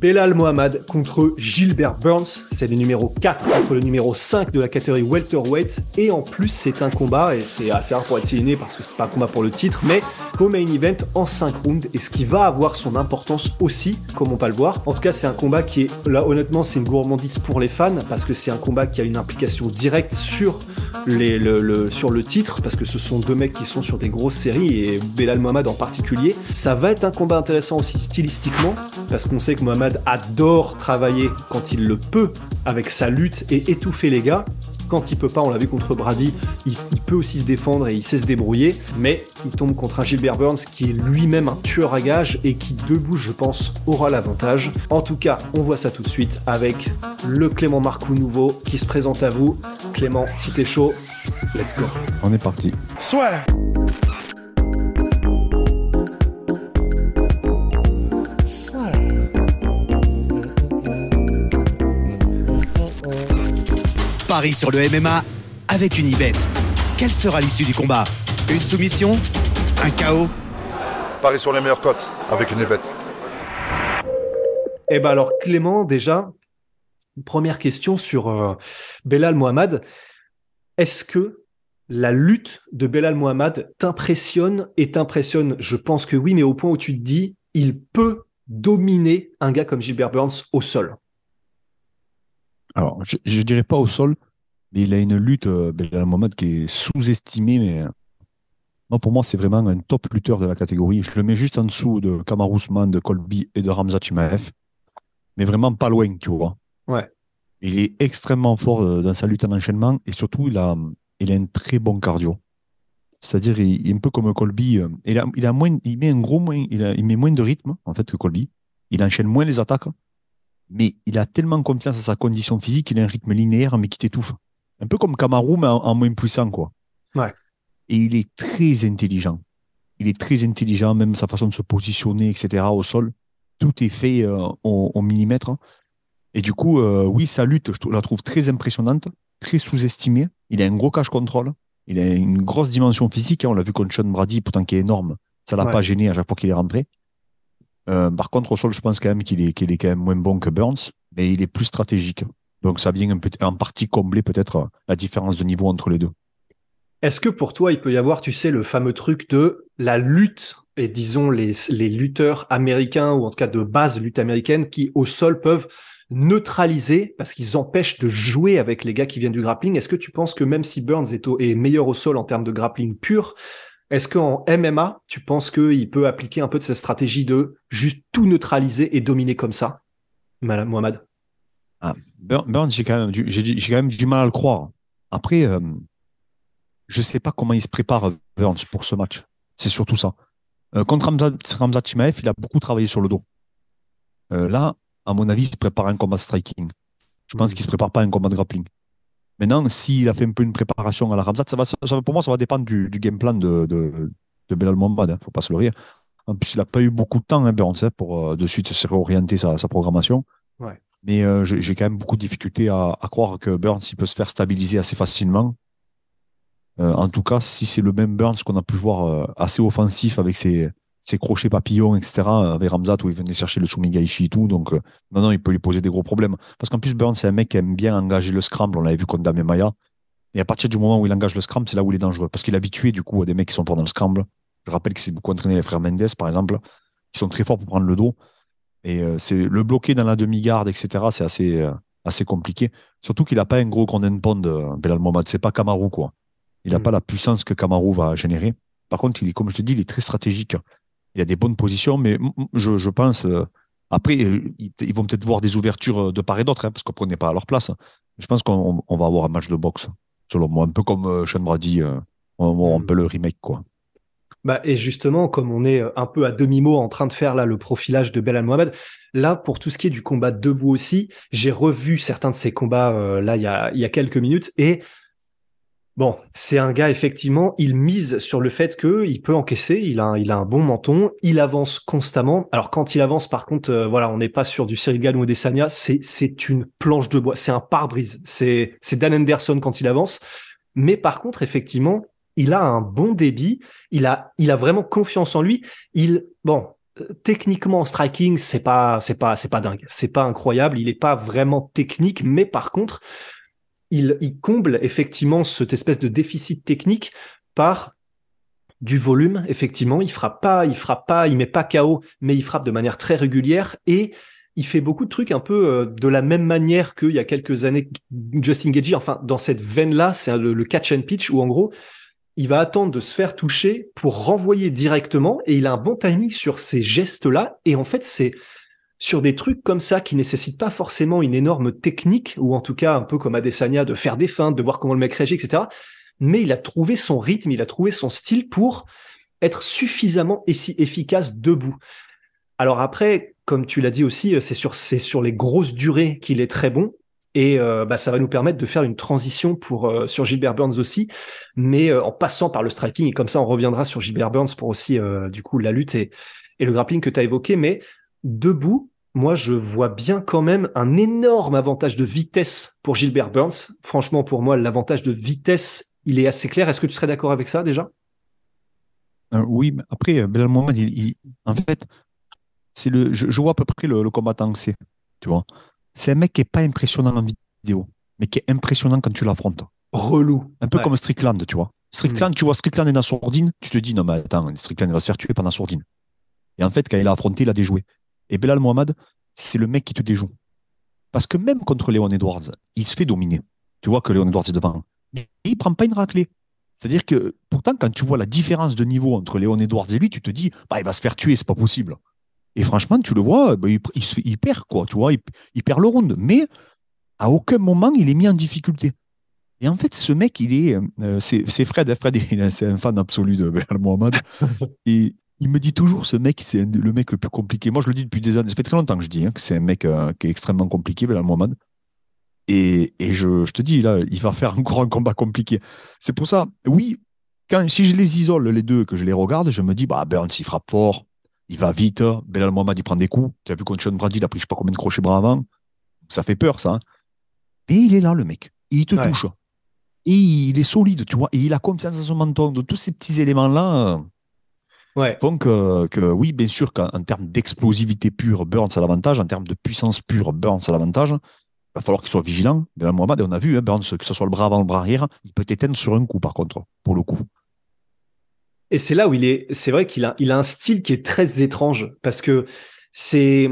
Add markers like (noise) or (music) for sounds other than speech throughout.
Belal Mohamed contre Gilbert Burns, c'est le numéro 4 contre le numéro 5 de la catégorie welterweight et en plus c'est un combat et c'est assez rare pour être signé parce que c'est pas un combat pour le titre mais co-main event en 5 rounds et ce qui va avoir son importance aussi comme on peut le voir. En tout cas c'est un combat qui est là honnêtement c'est une gourmandise pour les fans parce que c'est un combat qui a une implication directe sur le titre parce que ce sont deux mecs qui sont sur des grosses séries et Belal Mohamed en particulier. Ça va être un combat intéressant aussi stylistiquement parce qu'on sait que Mohamed adore travailler quand il le peut avec sa lutte et étouffer les gars. Quand il peut pas, on l'a vu contre Brady, il, il peut aussi se défendre et il sait se débrouiller, mais il tombe contre un Gilbert Burns qui est lui-même un tueur à gages et qui debout, je pense, aura l'avantage. En tout cas, on voit ça tout de suite avec le Clément Marcoux nouveau qui se présente à vous. Clément, si t'es chaud, let's go. On est parti. Soit. Paris sur le MMA avec une ibet. Quelle sera l'issue du combat? Une soumission? Un chaos Paris sur les meilleures cotes avec une bête. Eh ben alors Clément, déjà, première question sur euh, Belal Mohamed. Est-ce que la lutte de Belal Mohamed t'impressionne et t'impressionne? Je pense que oui, mais au point où tu te dis, il peut dominer un gars comme Gilbert Burns au sol. Alors, je, je dirais pas au sol, il a une lutte, euh, Belal Mohamed, qui est sous-estimée, mais euh, moi, pour moi, c'est vraiment un top lutteur de la catégorie. Je le mets juste en dessous de Kamar Ousmane, de Colby et de Ramzat Chimaev, mais vraiment pas loin, tu vois. Ouais. Il est extrêmement fort euh, dans sa lutte en enchaînement et surtout, il a, il a un très bon cardio. C'est-à-dire, il, est un peu comme Colby. il, a, il, a moins, il met un gros moins, il, a- il met moins de rythme, en fait, que Colby. Il enchaîne moins les attaques, mais il a tellement confiance à sa condition physique qu'il a un rythme linéaire, mais qui t'étouffe. Un peu comme Kamaru, mais en, en moins puissant, quoi. Ouais. Et il est très intelligent. Il est très intelligent, même sa façon de se positionner, etc., au sol. Tout est fait euh, au, au millimètre. Et du coup, euh, oui, sa lutte, je la trouve très impressionnante, très sous-estimée. Il a un gros cache contrôle. Il a une grosse dimension physique. hein. On l'a vu contre Sean Brady, pourtant qui est énorme. Ça l'a Ouais. pas gêné à chaque fois qu'il est rentré. Euh, par contre, au sol, je pense quand même qu'il est, qu'il est quand même moins bon que Burns, mais il est plus stratégique. Donc ça vient en partie combler peut-être la différence de niveau entre les deux. Est-ce que pour toi, il peut y avoir, tu sais, le fameux truc de la lutte et disons les, lutteurs américains ou en tout cas de base lutte américaine qui au sol peuvent neutraliser parce qu'ils empêchent de jouer avec les gars qui viennent du grappling? Est-ce que tu penses que même si Burns est, meilleur au sol en termes de grappling pur, est-ce qu'en MMA, tu penses qu'il peut appliquer un peu de cette stratégie de juste tout neutraliser et dominer comme ça, Mohamed? Bur- Burns, j'ai quand, quand même du mal à le croire. Après, euh, je sais pas comment il se prépare, Burns, pour ce match. C'est surtout ça. Euh, contre Ramzat, Chimaev, il a beaucoup travaillé sur le dos. Euh, là, à mon avis, il se prépare à un combat striking. Je pense Mhm. qu'il se prépare pas à un combat de grappling. Maintenant, s'il a fait un peu une préparation à la Ramzat, ça va, ça pour moi, ça va dépendre du, du game plan de, de, de Belal Mohamed. Hein, faut pas se leurrer. En plus, il n'a pas eu beaucoup de temps, hein, Burns, hein, pour de suite se réorienter sa, sa programmation. Ouais. Mais euh, j'ai quand même beaucoup de difficultés à, croire que Burns il peut se faire stabiliser assez facilement. Euh, en tout cas, si c'est le même Burns qu'on a pu voir euh, assez offensif avec ses, crochets papillons, etc., avec Ramzat où il venait chercher le Sumigaishi et tout. Donc, non, non, il peut lui poser des gros problèmes. Parce qu'en plus, Burns, c'est un mec qui aime bien engager le scramble. On l'avait vu contre Damien Maya. Et à partir du moment où il engage le scramble, c'est là où il est dangereux. Parce qu'il est habitué, du coup, à des mecs qui sont forts dans le scramble. Je rappelle qu'il s'est beaucoup entraîné les frères Mendes, par exemple, qui sont très forts pour prendre le dos. Et euh, c'est le bloquer dans la demi-garde, etc., c'est assez, euh, assez compliqué. Surtout qu'il n'a pas un gros grand pond, euh, Belal Mohamed. C'est pas Kamaru, quoi. Il n'a Mm. pas la puissance que Kamaru va générer. Par contre, il est, comme je te dis, il est très stratégique. Il a des bonnes positions, mais mm, mm, je, je pense. après, ils, vont peut-être voir des ouvertures de part et d'autre, hein, parce qu'on n'est pas à leur place. Je pense qu'on on va avoir un match de boxe, selon moi. Un peu comme Sean Brady. on va avoir un peu le remake, quoi. Bah, et justement, comme on est un peu à demi-mot en train de faire là le profilage de Belal Mohamed, là, pour tout ce qui est du combat debout aussi, j'ai revu certains de ces combats euh, là il y a, il y a quelques minutes et Bon, c'est un gars, effectivement, il mise sur le fait qu'il peut encaisser, il a, il a un bon menton, il avance constamment. Alors quand il avance, par contre, euh, voilà, on n'est pas sur du Cyril ou des Sanya, c'est, c'est une planche de bois, c'est un pare-brise. C'est, c'est Dan Anderson quand il avance. Mais par contre, effectivement, il a un bon débit, il a, il a vraiment confiance en lui. Il, bon, euh, techniquement en striking, c'est pas, c'est pas, c'est pas dingue, c'est pas incroyable. Il est pas vraiment technique, mais par contre, il, il comble effectivement cette espèce de déficit technique par du volume. Effectivement, il frappe pas, il frappe pas, il met pas KO, mais il frappe de manière très régulière et il fait beaucoup de trucs un peu euh, de la même manière qu'il y a quelques années Justin Gagey. Enfin, dans cette veine-là, c'est le, catch and pitch où en gros, il va attendre de se faire toucher pour renvoyer directement et il a un bon timing sur ces gestes-là. Et en fait, c'est sur des trucs comme ça qui nécessitent pas forcément une énorme technique ou en tout cas un peu comme Adesanya de faire des feintes, de voir comment le mec réagit, etc. Mais il a trouvé son rythme, il a trouvé son style pour être suffisamment efficace debout. Alors après, comme tu l'as dit aussi, c'est sur, c'est sur les grosses durées qu'il est très bon. Et euh, bah, ça va nous permettre de faire une transition pour euh, sur Gilbert Burns aussi, mais euh, en passant par le striking. Et comme ça, on reviendra sur Gilbert Burns pour aussi du coup la lutte et, le grappling que tu as évoqué. Mais debout, moi, je vois bien quand même un énorme avantage de vitesse pour Gilbert Burns. Franchement, pour moi, l'avantage de vitesse, il est assez clair. Est-ce que tu serais d'accord avec ça déjà? Oui, mais après, Mohamed, en fait, le, je, vois à peu près le, combattant que c'est. Tu vois, c'est un mec qui est pas impressionnant en vidéo, mais qui est impressionnant quand tu l'affrontes. Relou. Un peu comme Strickland, tu vois. Strickland, mm. tu vois Strickland est dans Sourdine, tu te dis non mais attends, Strickland va se faire tuer pendant Sourdine. Et en fait, quand il a affronté, il a déjoué. Et Belal Mohamed, c'est le mec qui te déjoue. Parce que même contre Léon Edwards, il se fait dominer. Tu vois que Léon Edwards est devant. Mais il prend pas une raclée. C'est-à-dire que pourtant, quand tu vois la différence de niveau entre Léon Edwards et lui, tu te dis, bah, il va se faire tuer, c'est pas possible. Et franchement, tu le vois, bah, il, perd, quoi. Tu vois, il, perd le round. Mais à aucun moment, il est mis en difficulté. Et en fait, ce mec, il est. Euh, c'est Fred. Hein, Fred, (laughs) c'est un fan absolu de Belal Mohamed. (laughs) et il me dit toujours, ce mec, c'est le mec le plus compliqué. Moi, je le dis depuis des années. Ça fait très longtemps que je dis hein, que c'est un mec euh, qui est extrêmement compliqué, Belal Mohamed. Et, et je, je, te dis, là, il va faire encore un combat compliqué. C'est pour ça, oui, quand, si je les isole, les deux, que je les regarde, je me dis, bah, Burns, il frappe fort, il va vite. Belal Mohamed, il prend des coups. Tu as vu contre Sean Brady, il a pris je sais pas combien de crochets bras avant. Ça fait peur, ça. Hein. Et il est là, le mec. Il te touche. Et il est solide, tu vois. Et il a confiance en son menton. De tous ces petits éléments-là, Ouais. Donc, que, oui, bien sûr qu'en termes d'explosivité pure, Burns a l'avantage. En termes de puissance pure, Burns a l'avantage. Il va falloir qu'il soit vigilant. Mais Mohamed, on a vu, hein, Burns, que ce soit le bras avant, le bras arrière, il peut t'éteindre sur un coup, par contre, pour le coup. Et c'est là où il est, c'est vrai qu'il a, il a un style qui est très étrange parce que c'est,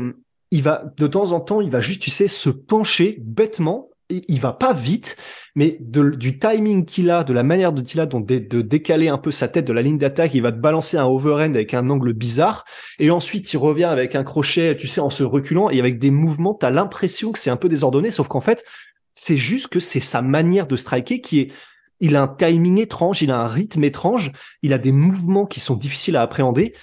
il va, de temps en temps, il va juste, tu sais, se pencher bêtement. Il va pas vite, mais du timing qu'il a, de la manière dont il a de, décaler un peu sa tête de la ligne d'attaque, il va te balancer un overhand avec un angle bizarre, et ensuite il revient avec un crochet, tu sais, en se reculant, et avec des mouvements, tu as l'impression que c'est un peu désordonné, sauf qu'en fait, c'est juste que c'est sa manière de striker qui est il a un timing étrange, il a un rythme étrange, il a des mouvements qui sont difficiles à appréhender,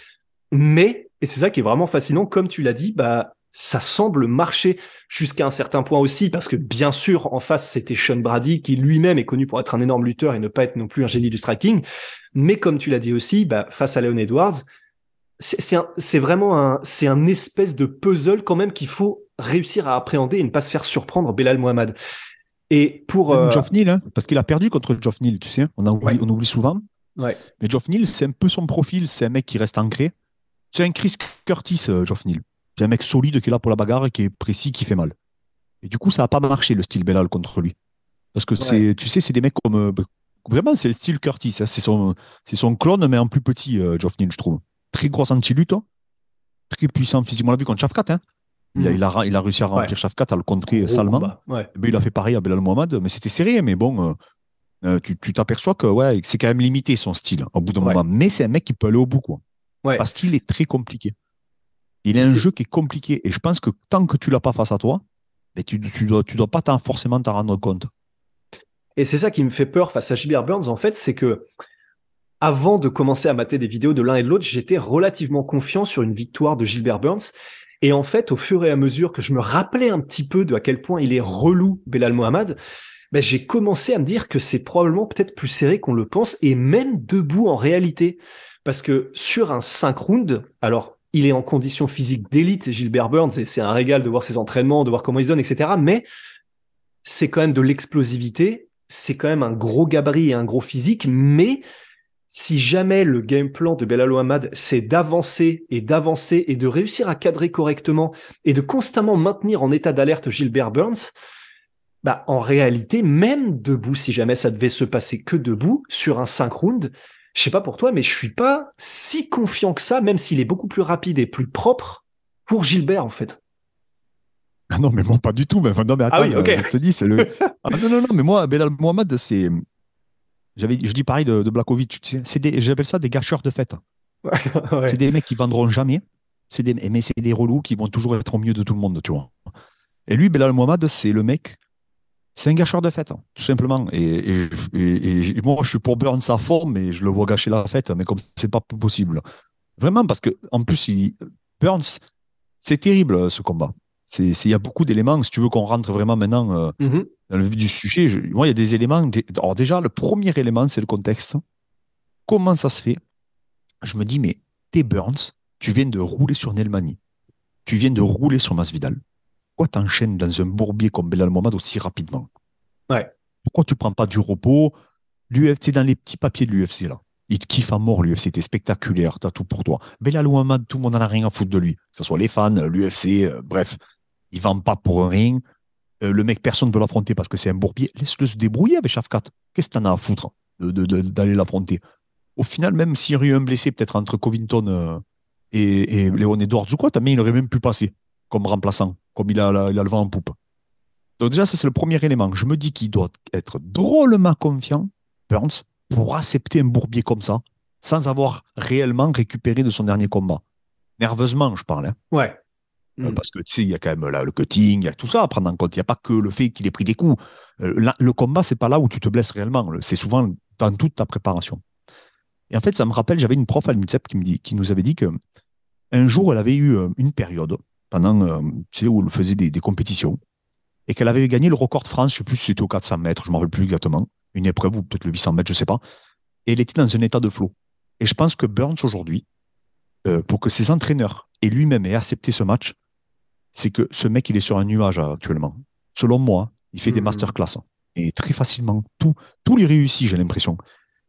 mais, et c'est ça qui est vraiment fascinant, comme tu l'as dit, bah, ça semble marcher jusqu'à un certain point aussi, parce que bien sûr, en face, c'était Sean Brady, qui lui-même est connu pour être un énorme lutteur et ne pas être non plus un génie du striking. Mais comme tu l'as dit aussi, bah, face à Leon Edwards, c'est vraiment un, c'est un espèce de puzzle quand même qu'il faut réussir à appréhender et ne pas se faire surprendre Belal Mohamed. Et pour euh... Geoff Neal, hein, parce qu'il a perdu contre Geoff Neal, tu sais, on, oublie, on oublie souvent. Ouais. Mais Geoff Neal, c'est un peu son profil, c'est un mec qui reste ancré. C'est un Chris Curtis, euh, Geoff Neal. C'est un mec solide qui est là pour la bagarre qui est précis, qui fait mal. Et du coup, ça n'a pas marché le style Belal contre lui. Parce que c'est, tu sais, c'est des mecs comme. Euh, vraiment, c'est le style Curtis. Hein. C'est son, son clone, mais en plus petit, euh, Geoff Neal, je trouve. Très gros anti-lutte. Hein. Très puissant physiquement. On l'a vu contre Shafkat. Hein. Il, a, mm. il, a, réussi à remplir. Shafkat, à le contrer salement. Mais il a fait pareil à Belal Mohamed, mais c'était serré. Mais bon, euh, tu, t'aperçois que ouais, c'est quand même limité son style au bout d'un moment. Mais c'est un mec qui peut aller au bout. Quoi. Parce qu'il est très compliqué. Il est un jeu qui est compliqué. Et je pense que tant que tu l'as pas face à toi, mais tu, tu dois, tu dois pas forcément t'en rendre compte. Et c'est ça qui me fait peur face à Gilbert Burns, en fait, c'est que avant de commencer à mater des vidéos de l'un et de l'autre, j'étais relativement confiant sur une victoire de Gilbert Burns. Et en fait, au fur et à mesure que je me rappelais un petit peu de à quel point il est relou, Belal Mohamed, ben, j'ai commencé à me dire que c'est probablement peut-être plus serré qu'on le pense, et même debout en réalité. Parce que sur un 5 rounds, alors il est en condition physique d'élite, Gilbert Burns, et c'est un régal de voir ses entraînements, de voir comment il se donne, etc. Mais c'est quand même de l'explosivité, c'est quand même un gros gabarit et un gros physique, mais si jamais le game plan de Belal Mohamed, c'est d'avancer et d'avancer et de réussir à cadrer correctement et de constamment maintenir en état d'alerte Gilbert Burns, bah, en réalité, même debout, si jamais ça devait se passer que debout, sur un 5 rounds, je sais pas pour toi, mais je suis pas si confiant que ça, même s'il est beaucoup plus rapide et plus propre pour Gilbert, en fait. Ah non, mais moi, pas du tout. Mais, non, mais attends, ah oui, ok. je te dis, c'est le. (laughs) Ah non, non, non, mais moi, Belal Mohamed, c'est. J'avais, je dis pareil de, de Blakovic, j'appelle ça des gâcheurs de fête. (laughs) Ouais. C'est des mecs qui vendront jamais. C'est des, mais c'est des relous qui vont toujours être au mieux de tout le monde, tu vois. Et lui, Belal Mohamed, c'est le mec, c'est un gâcheur de fête, hein, tout simplement. Et, et- et- et moi, je suis pour Burns sa forme, mais je le vois gâcher la fête, mais comme c'est pas possible. Vraiment, parce que en plus, il, Burns, c'est terrible ce combat. Il y a beaucoup d'éléments. Si tu veux qu'on rentre vraiment maintenant euh, Mhm. dans le vif du sujet, je- moi, il y a des éléments. des- alors, déjà, le premier élément, c'est le contexte. Comment ça se fait? Je me dis, mais t'es Burns, tu viens de rouler sur Nelmani, tu viens de rouler sur Masvidal. Pourquoi t'enchaînes dans un bourbier comme Belal Mohamed aussi rapidement? Ouais. Pourquoi tu prends pas du repos? L'UFC, dans les petits papiers de l'UFC, là. Il te kiffe à mort, l'UFC. T'es spectaculaire, t'as tout pour toi. Belal Mohamed, tout le monde en a rien à foutre de lui. Que ce soit les fans, l'UFC, euh, bref. Il vend pas pour ring. Euh, le mec, personne ne veut l'affronter parce que c'est un bourbier. Laisse-le se débrouiller avec Shafkat. Qu'est-ce que t'en as à foutre d'aller l'affronter? Au final, même s'il y aurait eu un blessé, peut-être entre Covington euh, et, et Léon Edwards ou quoi, il aurait même pu passer comme remplaçant, comme il a, il a le vent en poupe. Donc déjà, ça c'est le premier élément. Je me dis qu'il doit être drôlement confiant, Burns, pour accepter un bourbier comme ça, sans avoir réellement récupéré de son dernier combat. Nerveusement, je parle. hein. Ouais. Euh, Mm. Parce que tu sais, il y a quand même là, le cutting, il y a tout ça à prendre en compte. Il n'y a pas que le fait qu'il ait pris des coups. Euh, là, le combat, c'est pas là où tu te blesses réellement. Le- C'est souvent dans toute ta préparation. Et en fait, ça me rappelle, j'avais une prof à l'INSEP qui, me dit, qui nous avait dit que un jour, elle avait eu euh, une période pendant, tu sais, où elle faisait des, des compétitions et qu'elle avait gagné le record de France, je sais plus si c'était au 400 mètres, je ne me rappelle plus exactement, une épreuve ou peut-être le 800 mètres, je sais pas. Et elle était dans un état de flot. Et je pense que Burns aujourd'hui, euh, pour que ses entraîneurs et lui-même aient accepté ce match, c'est que ce mec, il est sur un nuage euh, actuellement. Selon moi, il fait des Mhm. masterclass. Et très facilement, tout, tout lui réussit, j'ai l'impression.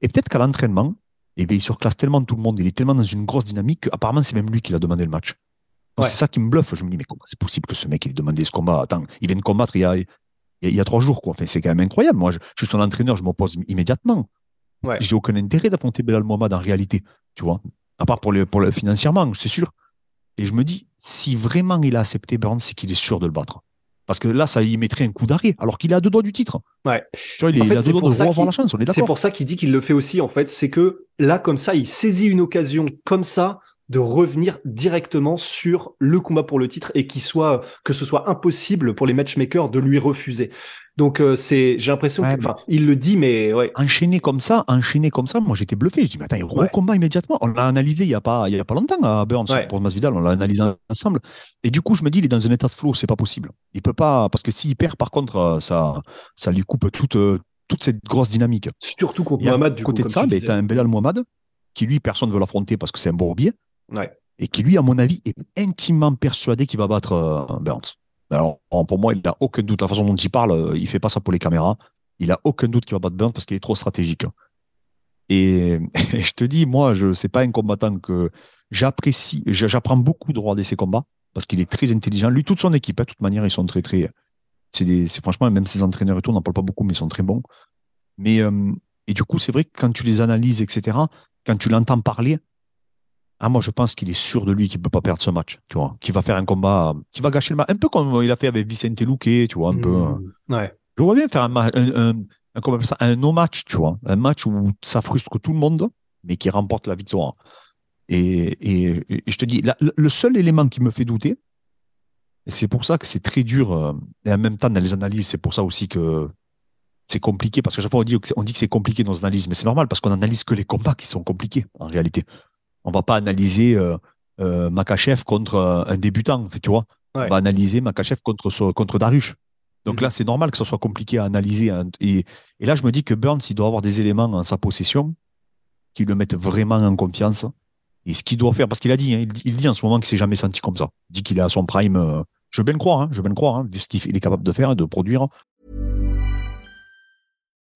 Et peut-être qu'à l'entraînement, eh bien, il surclasse tellement tout le monde, il est tellement dans une grosse dynamique qu'apparemment, c'est même lui qui l'a demandé le match. Ouais. C'est ça qui me bluffe. Je me dis, mais comment c'est possible que ce mec, il ait demandé ce combat? Attends, il vient de combattre il y a, il y a, il y a trois jours, quoi. Enfin, c'est quand même incroyable. Moi, je, je suis son entraîneur, je m'oppose immédiatement. Ouais. J'ai aucun intérêt d'affronter Belal Mohamed en réalité, tu vois. À part pour le, pour le financièrement, c'est sûr. Et je me dis, si vraiment il a accepté Burns, c'est qu'il est sûr de le battre. Parce que là, ça y mettrait un coup d'arrêt, alors qu'il à deux doigts du titre. Ouais. Tu vois, il est, En fait, il a c'est deux doigts de qu'il- la chance, on est C'est d'accord. pour ça qu'il dit qu'il le fait aussi, en fait. C'est que là, comme ça, il saisit une occasion comme ça de revenir directement sur le combat pour le titre et qu'il soit, que ce soit impossible pour les matchmakers de lui refuser. Donc, euh, c'est, j'ai l'impression Ouais, enfin, il le dit, mais ouais. Enchaîné comme ça, enchaîné comme ça, moi j'étais bluffé. Je dis, mais attends, il Ouais. recombat immédiatement. On l'a analysé il n'y a, pas- il y a pas longtemps à Burns Ouais. pour Masvidal, on l'a analysé ensemble. Et du coup, je me dis, il est dans un état de flow, c'est pas possible. Il peut pas, parce que s'il perd, par contre, euh, ça, ça lui coupe toute, euh, toute cette grosse dynamique. Surtout contre Mohamed, du côté coup. de ça, tu ben, t'as un Belal Mohamed qui, lui, personne ne veut l'affronter parce que c'est un bourbier. Et qui, lui, à mon avis, est intimement persuadé qu'il va battre euh, Burns. Alors, pour moi, il n'a aucun doute. La façon dont il parle, euh, il fait pas ça pour les caméras. Il a aucun doute qu'il va battre Burns parce qu'il est trop stratégique. Et, (laughs) je te dis, moi, je c'est pas un combattant que j'apprécie. J'a- J'apprends beaucoup de regarder ses combats parce qu'il est très intelligent. Lui, toute son équipe, hein, de toute manière, ils sont très, très. C'est franchement, même ses entraîneurs et tout, on n'en parle pas beaucoup, mais ils sont très bons. Mais, euh, et du coup, c'est vrai que quand tu les analyses, etc., quand tu l'entends parler, ah, moi, je pense qu'il est sûr de lui qu'il peut pas perdre ce match, tu vois, qu'il va faire un combat, qui va gâcher le match, un peu comme il a fait avec Vicente Luque, tu vois, un peu. euh, Mmh. Ouais. je vois bien faire un, un, un, ça, no-match, tu vois. Un match où ça frustre tout le monde, mais qui remporte la victoire. Et, et- et je te dis, la- le seul élément qui me fait douter, et c'est pour ça que c'est très dur, euh, et en même temps, dans les analyses, c'est pour ça aussi que c'est compliqué parce que chaque fois on dit, on dit que c'est compliqué dans nos analyses, mais c'est normal parce qu'on analyse que les combats qui sont compliqués en réalité. On va pas analyser euh, euh, Makachev contre euh, un débutant, tu vois. On va analyser Makachev contre, contre Darush. Donc mhm. là, c'est normal que ce soit compliqué à analyser. Hein. Et, et, là, je me dis que Burns, il doit avoir des éléments en sa possession qui le mettent vraiment en confiance. Et ce qu'il doit faire, parce qu'il a dit, hein, il, dit en ce moment qu'il s'est jamais senti comme ça. Il dit qu'il est à son prime. Euh, je veux bien le croire, hein, je veux bien le croire, vu ce qu'il est capable de faire et de produire.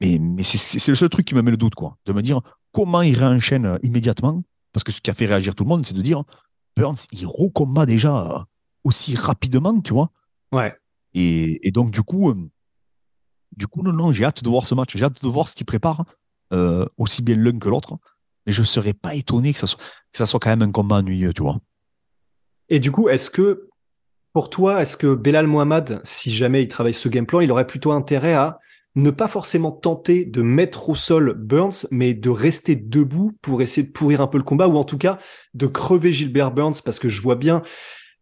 Mais, mais c'est le seul truc qui me met le doute, quoi. De me dire comment il réenchaîne immédiatement. Parce que ce qui a fait réagir tout le monde, c'est de dire Burns, il recombat déjà aussi rapidement, tu vois. Ouais. Et, et donc, du coup, euh, du coup, non, non, j'ai hâte de voir ce match. J'ai hâte de voir ce qu'il prépare, euh, aussi bien l'un que l'autre. Mais je ne serais pas étonné que ça, soit, que ça soit quand même un combat ennuyeux, tu vois. Et du coup, est-ce que, pour toi, est-ce que Belal Mohamed, si jamais il travaille ce game plan, il aurait plutôt intérêt à ne pas forcément tenter de mettre au sol Burns, mais de rester debout pour essayer de pourrir un peu le combat, ou en tout cas de crever Gilbert Burns, parce que je vois bien,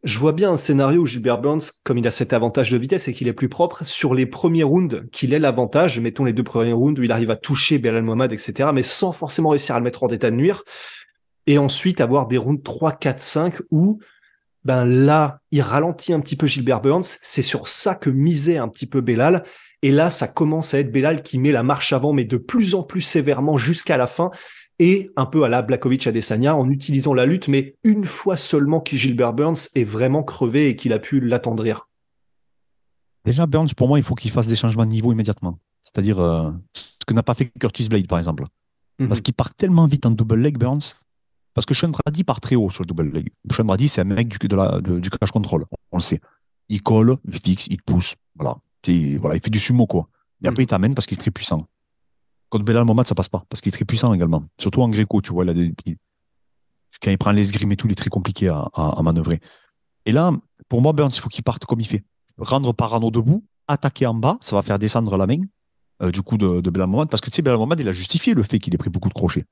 je vois bien un scénario où Gilbert Burns, comme il a cet avantage de vitesse et qu'il est plus propre, sur les premiers rounds, qu'il ait l'avantage, mettons les deux premiers rounds où il arrive à toucher Belal Mohamed, etc., mais sans forcément réussir à le mettre en état de nuire. Et ensuite avoir des rounds 3, 4, 5 où, ben là, il ralentit un petit peu Gilbert Burns. C'est sur ça que misait un petit peu Belal. Et là, ça commence à être Belal qui met la marche avant, mais de plus en plus sévèrement jusqu'à la fin et un peu à la Blakovic Adesanya en utilisant la lutte, mais une fois seulement que Gilbert Burns est vraiment crevé et qu'il a pu l'attendrir. Déjà, Burns, pour moi, il faut qu'il fasse des changements de niveau immédiatement. C'est-à-dire euh, ce que n'a pas fait Curtis Blade, par exemple. Mhm. Parce qu'il part tellement vite en double leg, Burns. Parce que Sean Brady part très haut sur le double leg. Sean Brady, c'est un mec du, de la, du crash control. On le sait. Il colle, il fixe, il pousse. Voilà. Voilà, il fait du sumo, quoi. Et après, mhm. il t'amène parce qu'il est très puissant. Contre Belal Mohamed, ça passe pas, parce qu'il est très puissant également. Surtout en gréco, tu vois, quand il prend l'esgrime et tout, il est très compliqué à, à, manœuvrer. Et là, pour moi, Burns, il faut qu'il parte comme il fait. Rendre Parano debout, attaquer en bas, ça va faire descendre la main, euh, du coup, de, de Belal Mohamed, parce que tu sais, Belal Mohamed, il a justifié le fait qu'il ait pris beaucoup de crochets.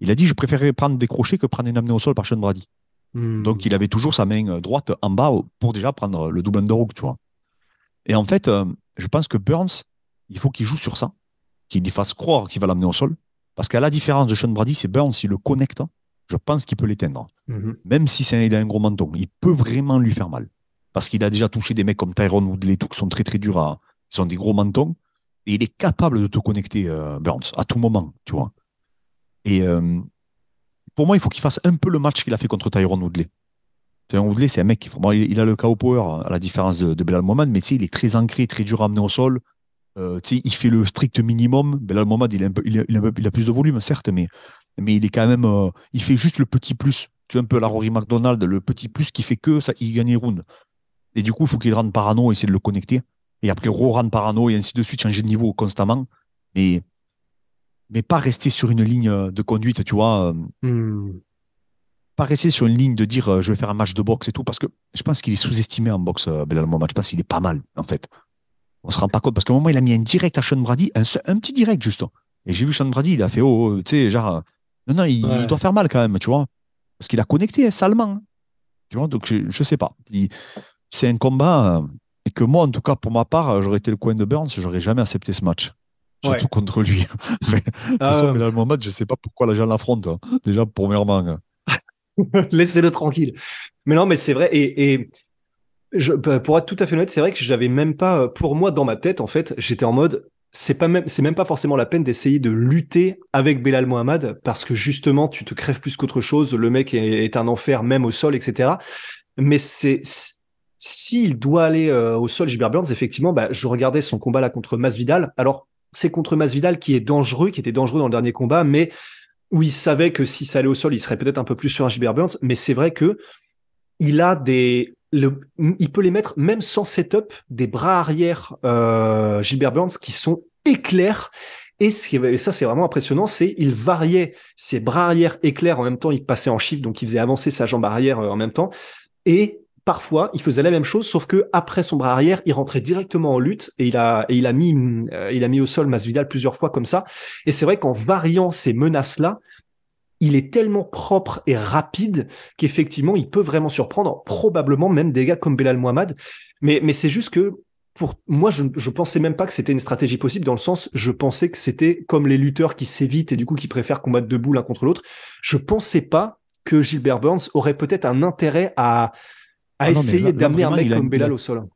Il a dit, je préférerais prendre des crochets que prendre une amenée au sol par Sean Brady. Hmm. Donc, il avait toujours sa main euh, droite en bas pour déjà prendre le double underhook, tu vois. Et en fait, euh, je pense que Burns, il faut qu'il joue sur ça qu'il lui fasse croire qu'il va l'amener au sol. Parce qu'à la différence de Sean Brady, c'est Burns, s'il le connecte, je pense qu'il peut l'éteindre. Mhm. Même si c'est il a un gros menton, il peut vraiment lui faire mal. Parce qu'il a déjà touché des mecs comme Tyrone Woodley, tout, qui sont très très durs à. Ils ont des gros mentons. Et il est capable de te connecter, euh, Burns, à tout moment, tu vois. Et euh, pour moi, il faut qu'il fasse un peu le match qu'il a fait contre Tyrone Woodley. C'est un mec qui. il a le KO power, à la différence de, de Belal Mohamed, mais il est très ancré, très dur à amener au sol. Euh, il fait le strict minimum. Là, le Mohamed, il, a plus de volume, certes, mais, mais il est quand même. Euh, il fait juste le petit plus. Tu vois, un peu la Rory McDonald, le petit plus qui fait que ça, il gagne les rounds. Et du coup, il faut qu'il rende parano, essayer de le connecter. Et après, re-rendre parano et ainsi de suite, changer de niveau constamment. Mais, mais pas rester sur une ligne de conduite, tu vois. Euh, hmm. Pas rester sur une ligne de dire je vais faire un match de boxe et tout, parce que je pense qu'il est sous-estimé en boxe, Belal Mohamed. Je pense qu'il est pas mal, en fait. On se rend pas compte parce qu'à un moment, il a mis un direct à Sean Brady, un, petit direct juste. Et j'ai vu Sean Brady, il a fait, oh, oh tu sais, genre, non, non, il, doit faire mal quand même, tu vois. Parce qu'il a connecté hein, salement. Hein. Tu vois, donc je, je sais pas. C'est un combat, euh, et que moi, en tout cas, pour ma part, j'aurais été le coin de Burns, j'aurais jamais accepté ce match. Surtout contre lui. (laughs) mais, de toute ah, façon, Mohamed, je sais pas pourquoi la gens l'affrontent. Hein. Déjà, premièrement. (laughs) Laissez-le tranquille. Mais non, mais c'est vrai. Et, je, bah, pour être tout à fait honnête, c'est vrai que j'avais même pas, euh, pour moi, dans ma tête, en fait, j'étais en mode, c'est pas même, c'est même pas forcément la peine d'essayer de lutter avec Belal Mohamed parce que justement, tu te crèves plus qu'autre chose. Le mec est, un enfer, même au sol, etc. Mais c'est, s'il doit aller euh, au sol, Gilbert Burns, effectivement, bah, je regardais son combat là contre Masvidal. Alors, c'est contre Masvidal qui est dangereux, qui était dangereux dans le dernier combat, mais où il savait que si ça allait au sol, il serait peut-être un peu plus sur un Gilbert Burns. Mais c'est vrai que il a des, le, il peut les mettre même sans setup, des bras arrière euh, Gilbert Burns qui sont éclairs. Et, et ça, c'est vraiment impressionnant, c'est il variait ses bras arrière éclairs en même temps, il passait en chiffre, donc il faisait avancer sa jambe arrière euh, en même temps. Et parfois, il faisait la même chose, sauf que après son bras arrière, il rentrait directement en lutte et euh, il a mis au sol Masvidal plusieurs fois comme ça. Et c'est vrai qu'en variant ces menaces-là, il est tellement propre et rapide qu'effectivement, il peut vraiment surprendre, probablement même des gars comme Belal Mohamed. Mais, mais c'est juste que pour moi, je, je pensais même pas que c'était une stratégie possible dans le sens, je pensais que c'était comme les lutteurs qui s'évitent et du coup qui préfèrent combattre debout l'un contre l'autre. Je pensais pas que Gilbert Burns aurait peut-être un intérêt à, à Ah mais essayer d'amener un mec comme a- au sol.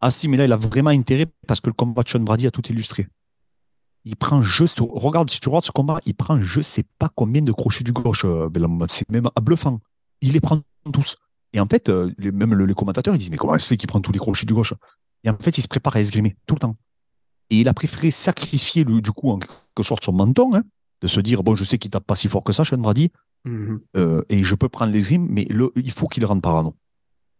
Ah si, mais là, il a vraiment intérêt parce que le combat de Sean Brady a tout illustré. Il prend juste, regarde, si tu regardes ce combat, il prend je sais pas combien de crochets du gauche, euh, Mohamed. C'est même à bluffant. Il les prend tous. Et en fait, euh, les- même le- les commentateurs, ils disent, mais comment il se fait qu'il prend tous les crochets du gauche? Et en fait, il se prépare à esgrimer tout le temps. Et il a préféré sacrifier, le, du coup, en quelque sorte, son menton, hein, de se dire, bon, je sais qu'il tape pas si fort que ça, Sean Brady, Mhm. euh, et je peux prendre l'esgrime, mais le- il faut qu'il rentre parano.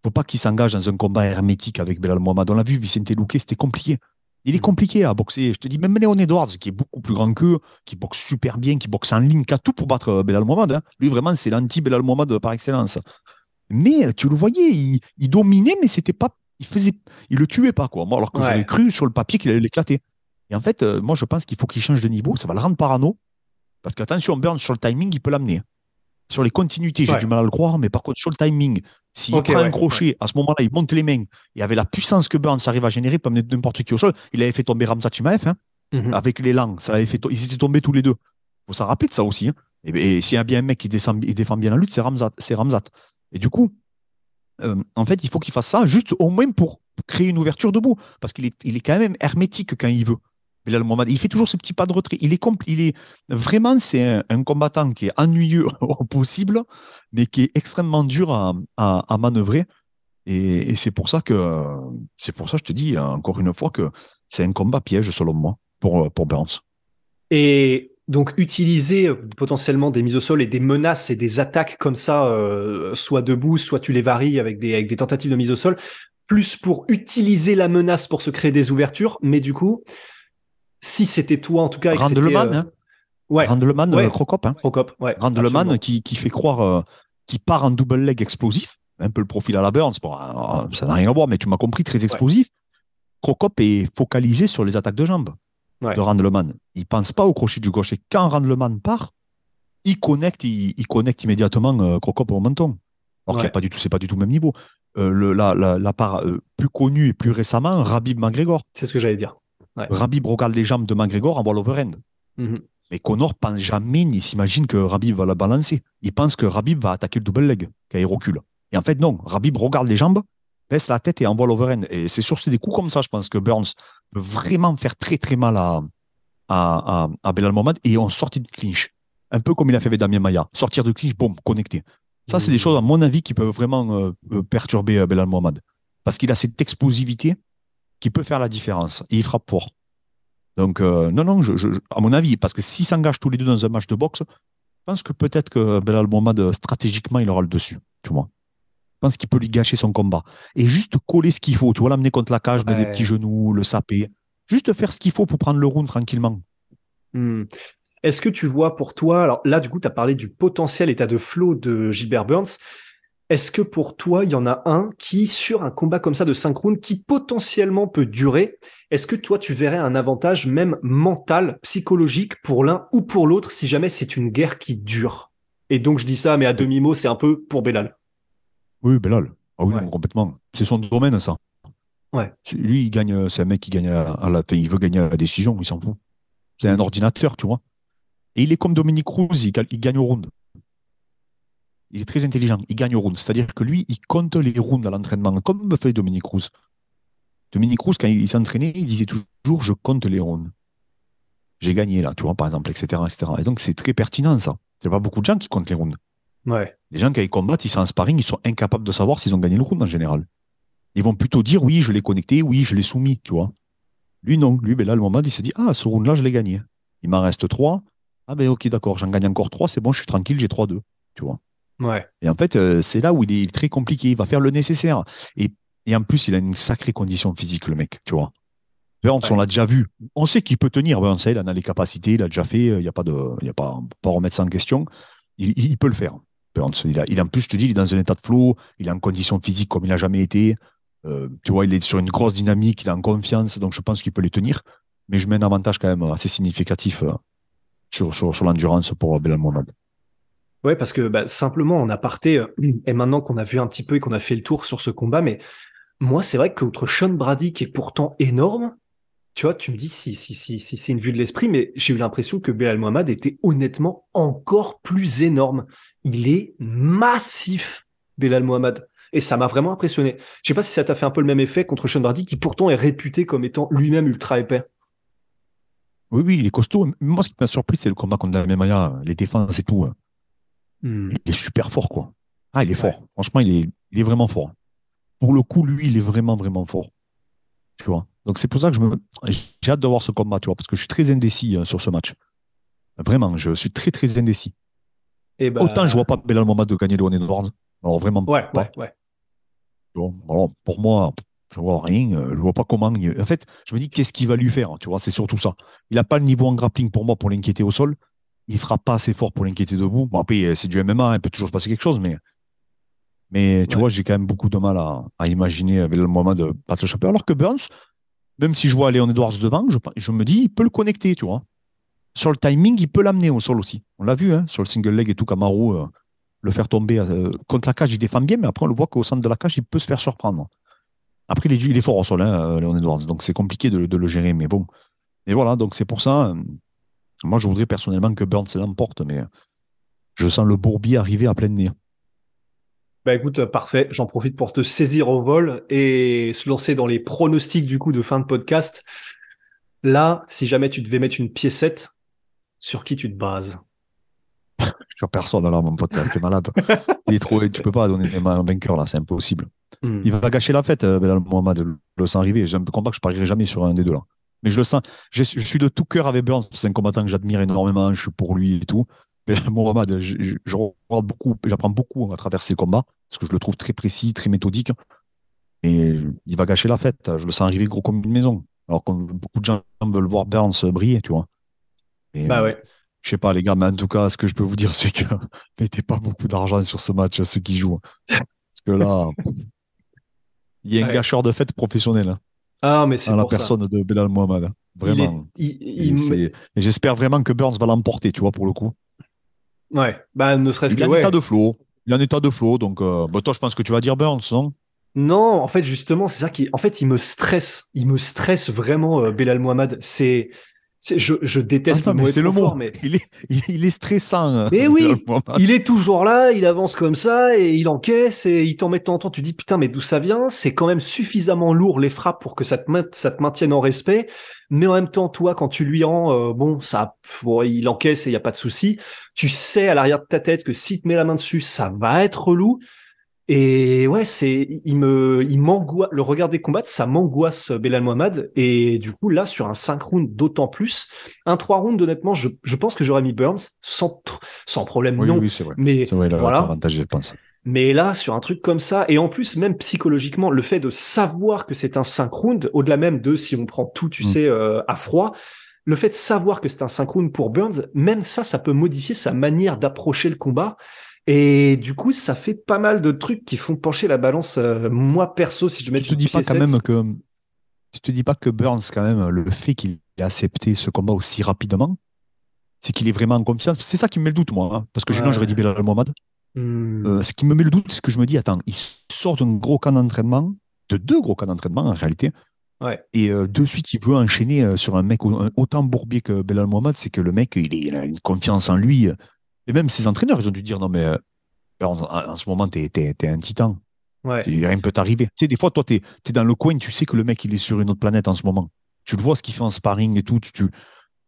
Faut pas qu'il s'engage dans un combat hermétique avec Belal Mohamed. On l'a vu, Vicente Luque, c'était compliqué. Il est compliqué à boxer. Je te dis, même Léon Edwards, qui est beaucoup plus grand qu'eux, qui boxe super bien, qui boxe en ligne, qui a tout pour battre euh, Belal Mohamed. hein. Lui, vraiment, c'est l'anti-Belal Mohamed par excellence. Mais euh, tu le voyais, il, il dominait, mais c'était pas. Il faisait. Il le tuait pas, quoi. Moi, alors que Ouais. j'aurais cru sur le papier qu'il allait l'éclater. Et en fait, euh, moi, je pense qu'il faut qu'il change de niveau. Ça va le rendre parano. Parce qu'attention, Burns, sur le timing, il peut l'amener. Sur les continuités, j'ai Ouais. du mal à le croire, mais par contre, sur le timing, s'il prend ouais, un crochet, à ce moment-là, il monte les mains, et avec la puissance que Burns arrive à générer, il peut amener n'importe qui au sol. Il avait fait tomber Ramzat Chimaev, hein, Mhm. avec l'élan. Ça avait fait to- Ils étaient tombés tous les deux. faut s'en rappeler de ça aussi. hein. Et, et s'il y a bien un mec qui descend, il défend bien la lutte, c'est Ramzat. C'est Ramzat. Et du coup, euh, en fait, il faut qu'il fasse ça juste au moins pour créer une ouverture debout. Parce qu'il est, il est quand même hermétique quand il veut. Il fait toujours ce petit pas de retrait. Il est, il est vraiment, c'est un, combattant qui est ennuyeux (laughs) au possible, mais qui est extrêmement dur à, à, manœuvrer. Et, c'est pour ça que, c'est pour ça, je te dis encore une fois que c'est un combat piège selon moi pour, pour Burns. Et donc utiliser euh, potentiellement des mises au sol et des menaces et des attaques comme ça, euh, soit debout, soit tu les varies avec des, avec des tentatives de mise au sol, plus pour utiliser la menace pour se créer des ouvertures. Mais du coup, si c'était toi en tout cas, Randleman, euh, hein. ouais, Randleman, Ouais. Crocop, hein. Procop, ouais, Randleman qui, qui fait croire euh, qu'il part en double leg explosif, un peu le profil à la Burns, bon, euh, ça n'a rien à voir, mais tu m'as compris, très explosif. Crocop est focalisé sur les attaques de jambes de Randleman. Il pense pas au crochet du gauche. Et quand Randleman part, il connecte, il, il connecte immédiatement euh, Crocop au menton. Alors qu'il a pas du tout, c'est pas du tout le même niveau. Euh, le, la, la, la part euh, plus connue et plus récemment, Rabib McGregor. C'est ce que j'allais dire. Ouais. Rabib regarde les jambes de McGregor en voit l'overhand. Mhm. Mais Connor pense jamais ni s'imagine que Rabib va la balancer. Il pense que Rabib va attaquer le double leg quand il recule. Et en fait, non. Rabib regarde les jambes, baisse la tête et envoie l'overhand. Et c'est sur des coups comme ça, je pense que Burns peut vraiment faire très très mal à, à, à, à Belal Mohamed et on sortit de clinch. Un peu comme il a fait avec Damien Maya. Sortir de clinch, boum, connecté. Ça, c'est des Mhm. choses, à mon avis, qui peuvent vraiment euh, euh, perturber euh, Belal Mohamed. Parce qu'il a cette explosivité qui peut faire la différence. Et il frappe fort. Donc, euh, non, non, je, je- à mon avis, parce que s'ils s'engagent tous les deux dans un match de boxe, je pense que peut-être que Belal Mohamed, euh, stratégiquement, il aura le dessus. Tu vois. Je pense qu'il peut lui gâcher son combat. Et juste coller ce qu'il faut. Tu vois, l'amener contre la cage, mettre des Ouais. petits genoux, le saper. Juste faire ce qu'il faut pour prendre le round tranquillement. Hmm. Est-ce que tu vois pour toi, alors là, du coup, tu as parlé du potentiel état de flow de Gilbert Burns. Est-ce que pour toi, il y en a un qui, sur un combat comme ça de 5 rounds, qui potentiellement peut durer, est-ce que toi, tu verrais un avantage même mental, psychologique pour l'un ou pour l'autre si jamais c'est une guerre qui dure? Et donc, je dis ça, mais à demi-mot, c'est un peu pour Belal. Oui, Belal. Ah oui, Ouais. non, complètement. C'est son domaine, ça. Ouais. Lui, il gagne, c'est un mec qui gagne à, à la, il veut gagner à la décision, il s'en fout. C'est un ordinateur, tu vois. Et il est comme Dominique Cruz, il gagne au round. Il est très intelligent, il gagne au round. C'est-à-dire que lui, il compte les rounds à l'entraînement, comme me fait Dominique Cruz. Dominique Cruz, quand il s'entraînait, il disait toujours je compte les rounds. J'ai gagné là, tu vois, par exemple, etc. etc. Et donc, c'est très pertinent, ça. Il n'y a pas beaucoup de gens qui comptent les rounds. Ouais. Les gens, quand ils combattent, ils sont en sparring, ils sont incapables de savoir s'ils ont gagné le round en général. Ils vont plutôt dire oui, je l'ai connecté, oui, je l'ai soumis, tu vois. Lui, non. Lui, ben là, le moment, il se dit ah, ce round-là, je l'ai gagné. Il m'en reste trois. Ah, ben ok, d'accord, j'en gagne encore trois, c'est bon, je suis tranquille, j'ai 3-2. Tu vois. Ouais. Et en fait, euh, c'est là où il est très compliqué. Il va faire le nécessaire. Et, et en plus, il a une sacrée condition physique, le mec, tu vois. Burns, Ouais. on l'a déjà vu. On sait qu'il peut tenir. Burns, il en a les capacités, il a déjà fait. Il n'y a pas de, il y a pas, pas remettre ça en question. Il, il- il peut le faire. Burns, il a, il en plus, je te dis, il est dans un état de flow. Il est en condition physique comme il n'a jamais été. Euh, tu vois, il est sur une grosse dynamique. Il est en confiance. Donc, je pense qu'il peut les tenir. Mais je mets un avantage quand même assez significatif euh, sur, sur, sur l'endurance pour Belal Mohamed. Ouais, parce que bah, simplement en aparté, euh, (clears throat) et maintenant qu'on a vu un petit peu et qu'on a fait le tour sur ce combat, mais moi, c'est vrai que contre Sean Brady, qui est pourtant énorme, tu vois, tu me dis si, si, si, si c'est une vue de l'esprit, mais j'ai eu l'impression que Belal Mohamed était honnêtement encore plus énorme. Il est massif, Belal Mohamed. Et ça m'a vraiment impressionné. Je sais pas si ça t'a fait un peu le même effet contre Sean Brady, qui pourtant est réputé comme étant lui-même ultra épais. Oui, oui, il est costaud. Moi, ce qui m'a surpris, c'est le combat contre Damian Maia, les défenses et tout. Hmm. Il est super fort, quoi. Ah, il est fort. Franchement, il est, il est vraiment fort. Pour le coup, lui, il est vraiment, vraiment fort. Tu vois. Donc, c'est pour ça que je me, j'ai hâte de voir ce combat, tu vois, parce que je suis très indécis euh, sur ce match. Vraiment, je suis très, très indécis. Et bah, Autant je vois pas Belal Mohamed de gagner le One Edwards. Alors, vraiment Ouais, pas. ouais, ouais. Bon, alors, pour moi, je vois rien. euh, Je vois pas comment. il- En fait, je me dis qu'est-ce qu'il va lui faire. Tu vois, c'est surtout ça. Il a pas le niveau en grappling pour moi pour l'inquiéter au sol. Il fera pas assez fort pour l'inquiéter debout. Bon, après, euh, c'est du MMA, hein, il peut toujours se passer quelque chose, mais. Mais tu Ouais. vois, j'ai quand même beaucoup de mal à, à imaginer avec le moment de battre le champion. Alors que Burns, même si je vois Léon Edwards devant, je, je me dis, il peut le connecter, tu vois. Sur le timing, il peut l'amener au sol aussi. On l'a vu, hein, sur le single leg et tout, Camaro, euh, le faire tomber euh, contre la cage, il défend bien, mais après, on le voit qu'au centre de la cage, il peut se faire surprendre. Après, il est, il est fort au sol, hein, euh, Léon Edwards, donc c'est compliqué de, de le gérer, mais bon. Et voilà, donc c'est pour ça. euh, moi, je voudrais personnellement que Burns l'emporte, mais je sens le bourbier arriver à plein nez. Bah écoute, euh, parfait. J'en profite pour te saisir au vol et se lancer dans les pronostics du coup de fin de podcast. Là, si jamais tu devais mettre une piécette, sur qui tu te bases? (laughs) Sur personne, là, mon pote, t'es malade. (laughs) il est trop, tu peux pas donner un vainqueur, là, c'est impossible. Hmm. Il va gâcher la fête, euh, Belal Mohamed, je le sens arriver. J'ai un combat que je parierai jamais sur un des deux là. Mais je le sens. Je, je suis de tout cœur avec Burns. C'est un combattant que j'admire énormément. Je suis pour lui et tout. Belal (laughs) Mohamed, je, je, je regarde beaucoup, j'apprends beaucoup à travers ses combats parce que je le trouve très précis, très méthodique. Et il va gâcher la fête. Je le sens arriver gros comme une maison. Alors que beaucoup de gens veulent voir Burns briller, tu vois. Et, Bah ouais. Je sais pas, les gars, mais en tout cas, ce que je peux vous dire, (laughs) c'est que (laughs) mettez pas beaucoup d'argent sur ce match, ceux qui jouent. Parce que là, il y a un Ouais. gâcheur de fête professionnel hein, Ah, mais c'est la ça. personne de Belal Mohamed. hein. Il Vraiment. il- il- j'espère vraiment que Burns va l'emporter, tu vois, pour le coup. Ouais. Bah ne serait-ce Il que est en ouais. état de flow. Il est en état de flow, donc euh, bah, toi, je pense que tu vas dire Burns, non? Non, en fait, justement, c'est ça qui, en fait, il me stresse. Il me stresse vraiment, euh, Belal Mohamed. C'est, je, je déteste Attends, le mot c'est le mot. fort, mais Il est, il, il est stressant. euh, Mais oui, (laughs) il est toujours là, il avance comme ça et il encaisse et il t'en met de temps en temps. Tu dis putain, mais d'où ça vient? C'est quand même suffisamment lourd les frappes pour que ça te, main- ça te maintienne en respect. Mais en même temps, toi, quand tu lui rends, euh, bon, ça, bon, il encaisse et il y a pas de souci. Tu sais à l'arrière de ta tête que si te met la main dessus, ça va être relou. Et ouais, c'est, il me, il m'angoisse, le regarder combattre, ça m'angoisse Belal Mohamed. Et du coup, là, sur un 5 rounds, d'autant plus. Un 3 rounds, honnêtement, je, je pense que j'aurais mis Burns sans, sans problème, Oui, non. oui, c'est vrai. Mais vrai, a voilà. avantage, je pense. Mais là, sur un truc comme ça, et en plus, même psychologiquement, le fait de savoir que c'est un 5 rounds, au-delà même de si on prend tout, tu Mm. sais, euh, à froid, le fait de savoir que c'est un 5 rounds pour Burns, même ça, ça peut modifier sa manière d'approcher le combat. Et du coup, ça fait pas mal de trucs qui font pencher la balance. euh, moi, perso, si je mets Tu te dis pas quand même que tu te dis pas que Burns quand même le fait qu'il ait accepté ce combat aussi rapidement, c'est qu'il est vraiment en confiance. C'est ça qui me met le doute moi, hein, parce que sinon Ouais. j'aurais dit Belal Mohamed. Hmm. Euh, ce qui me met le doute, c'est que je me dis attends, il sort d'un gros camp d'entraînement, de deux gros camps d'entraînement en réalité, Ouais. et euh, de suite il veut enchaîner euh, sur un mec au- autant bourbier que Belal Mohamed, c'est que le mec il, est- il a une confiance en lui. Et même ses entraîneurs, ils ont dû dire non mais euh, Burns, en, en ce moment t'es t'es- t'es un titan. Ouais. Rien ne peut t'arriver. Tu sais, des fois, toi, tu es, dans le coin, tu sais que le mec, il est sur une autre planète en ce moment. Tu le vois, ce qu'il fait en sparring et tout. Tu, tu-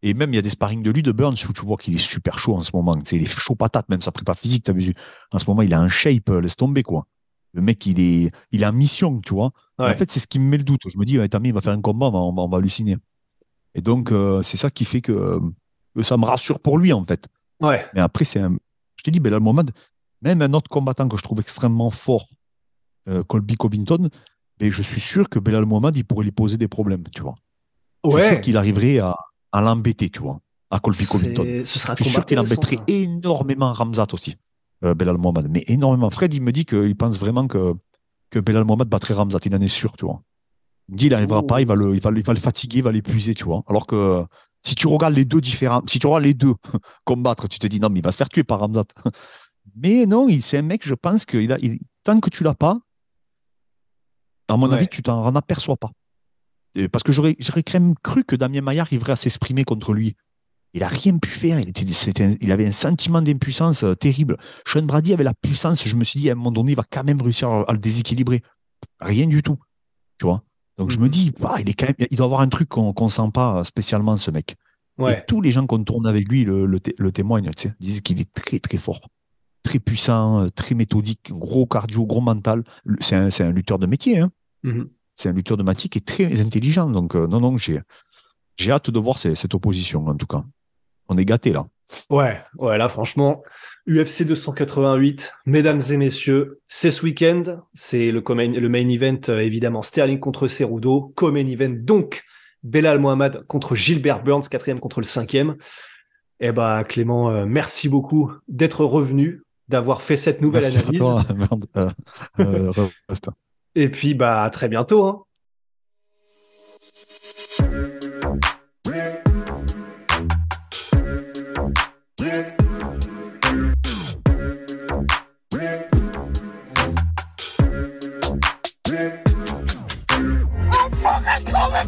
Et même, il y a des sparring de lui, de Burns, où tu vois qu'il est super chaud en ce moment. Tu sais, il est chaud patate, même sa prépa physique, tu as vu. En ce moment, il a un shape, euh, laisse tomber, quoi. Le mec, il est, il est en mission, tu vois. Ouais. En fait, c'est ce qui me met le doute. Je me dis, ouais, Tammy, il va faire un combat, on va, on va, on va halluciner. Et donc, euh, c'est ça qui fait que, euh, que ça me rassure pour lui, en fait. Ouais. Mais après, c'est un... Je te dis, Belal Mohamed, même un autre combattant que je trouve extrêmement fort, euh, Colby Covington, mais je suis sûr que Belal Mohamed, il pourrait lui poser des problèmes, tu vois. Je suis sûr qu'il arriverait à, à l'embêter, tu vois, à Colby Covington. Ce sera Je suis sûr qu'il embêterait énormément Ramzat aussi, euh, Belal Mohamed. Mais énormément. Fred, il me dit qu'il pense vraiment que, que Belal Mohamed battrait Ramzat. Il en est sûr, tu vois. Il me dit il n'arrivera Oh. pas, il va, le, il, va, il va le fatiguer, il va l'épuiser, tu vois. Alors que si tu regardes les deux différents, si tu regardes les deux (laughs) combattre, tu te dis non, mais il va se faire tuer par Ramzat. (laughs) Mais non, il- c'est un mec, je pense que il a, il- tant que tu l'as pas, à mon Ouais. avis, tu t'en en aperçois pas. Parce que j'aurais j'aurais quand même cru que Damien Maillard arriverait à s'exprimer contre lui. Il a rien pu faire. Il, était, il avait un sentiment d'impuissance euh, terrible. Sean Brady avait la puissance. Je me suis dit, à un moment donné, il va quand même réussir à, à le déséquilibrer. Rien du tout. Tu vois? Donc je me Mhm. dis, bah, il, est quand même, il doit avoir un truc qu'on ne sent pas spécialement, ce mec. Et tous les gens qu'on tourne avec lui le, le, té- le témoignent. Tu sais, disent qu'il est très, très fort. Très puissant, euh, très méthodique, gros cardio, gros mental. C'est un, lutteur de métier. Hein Mhm. c'est un lutteur de matique qui est très intelligent. Donc, euh, non, non, j'ai, hâte de voir ces- cette opposition, en tout cas. On est gâtés, là. Ouais, ouais, là, franchement, UFC 288, mesdames et messieurs, c'est ce week-end. C'est le, main event, euh, évidemment, Sterling contre Cerudo. Co-main event, donc, Belal Mohamed contre Gilbert Burns, quatrième contre le cinquième. Eh ben, Clément, euh, merci beaucoup d'être revenu, d'avoir fait cette nouvelle Merci à analyse. toi. (laughs) Euh, euh. Et puis, bah, à très bientôt. Hein.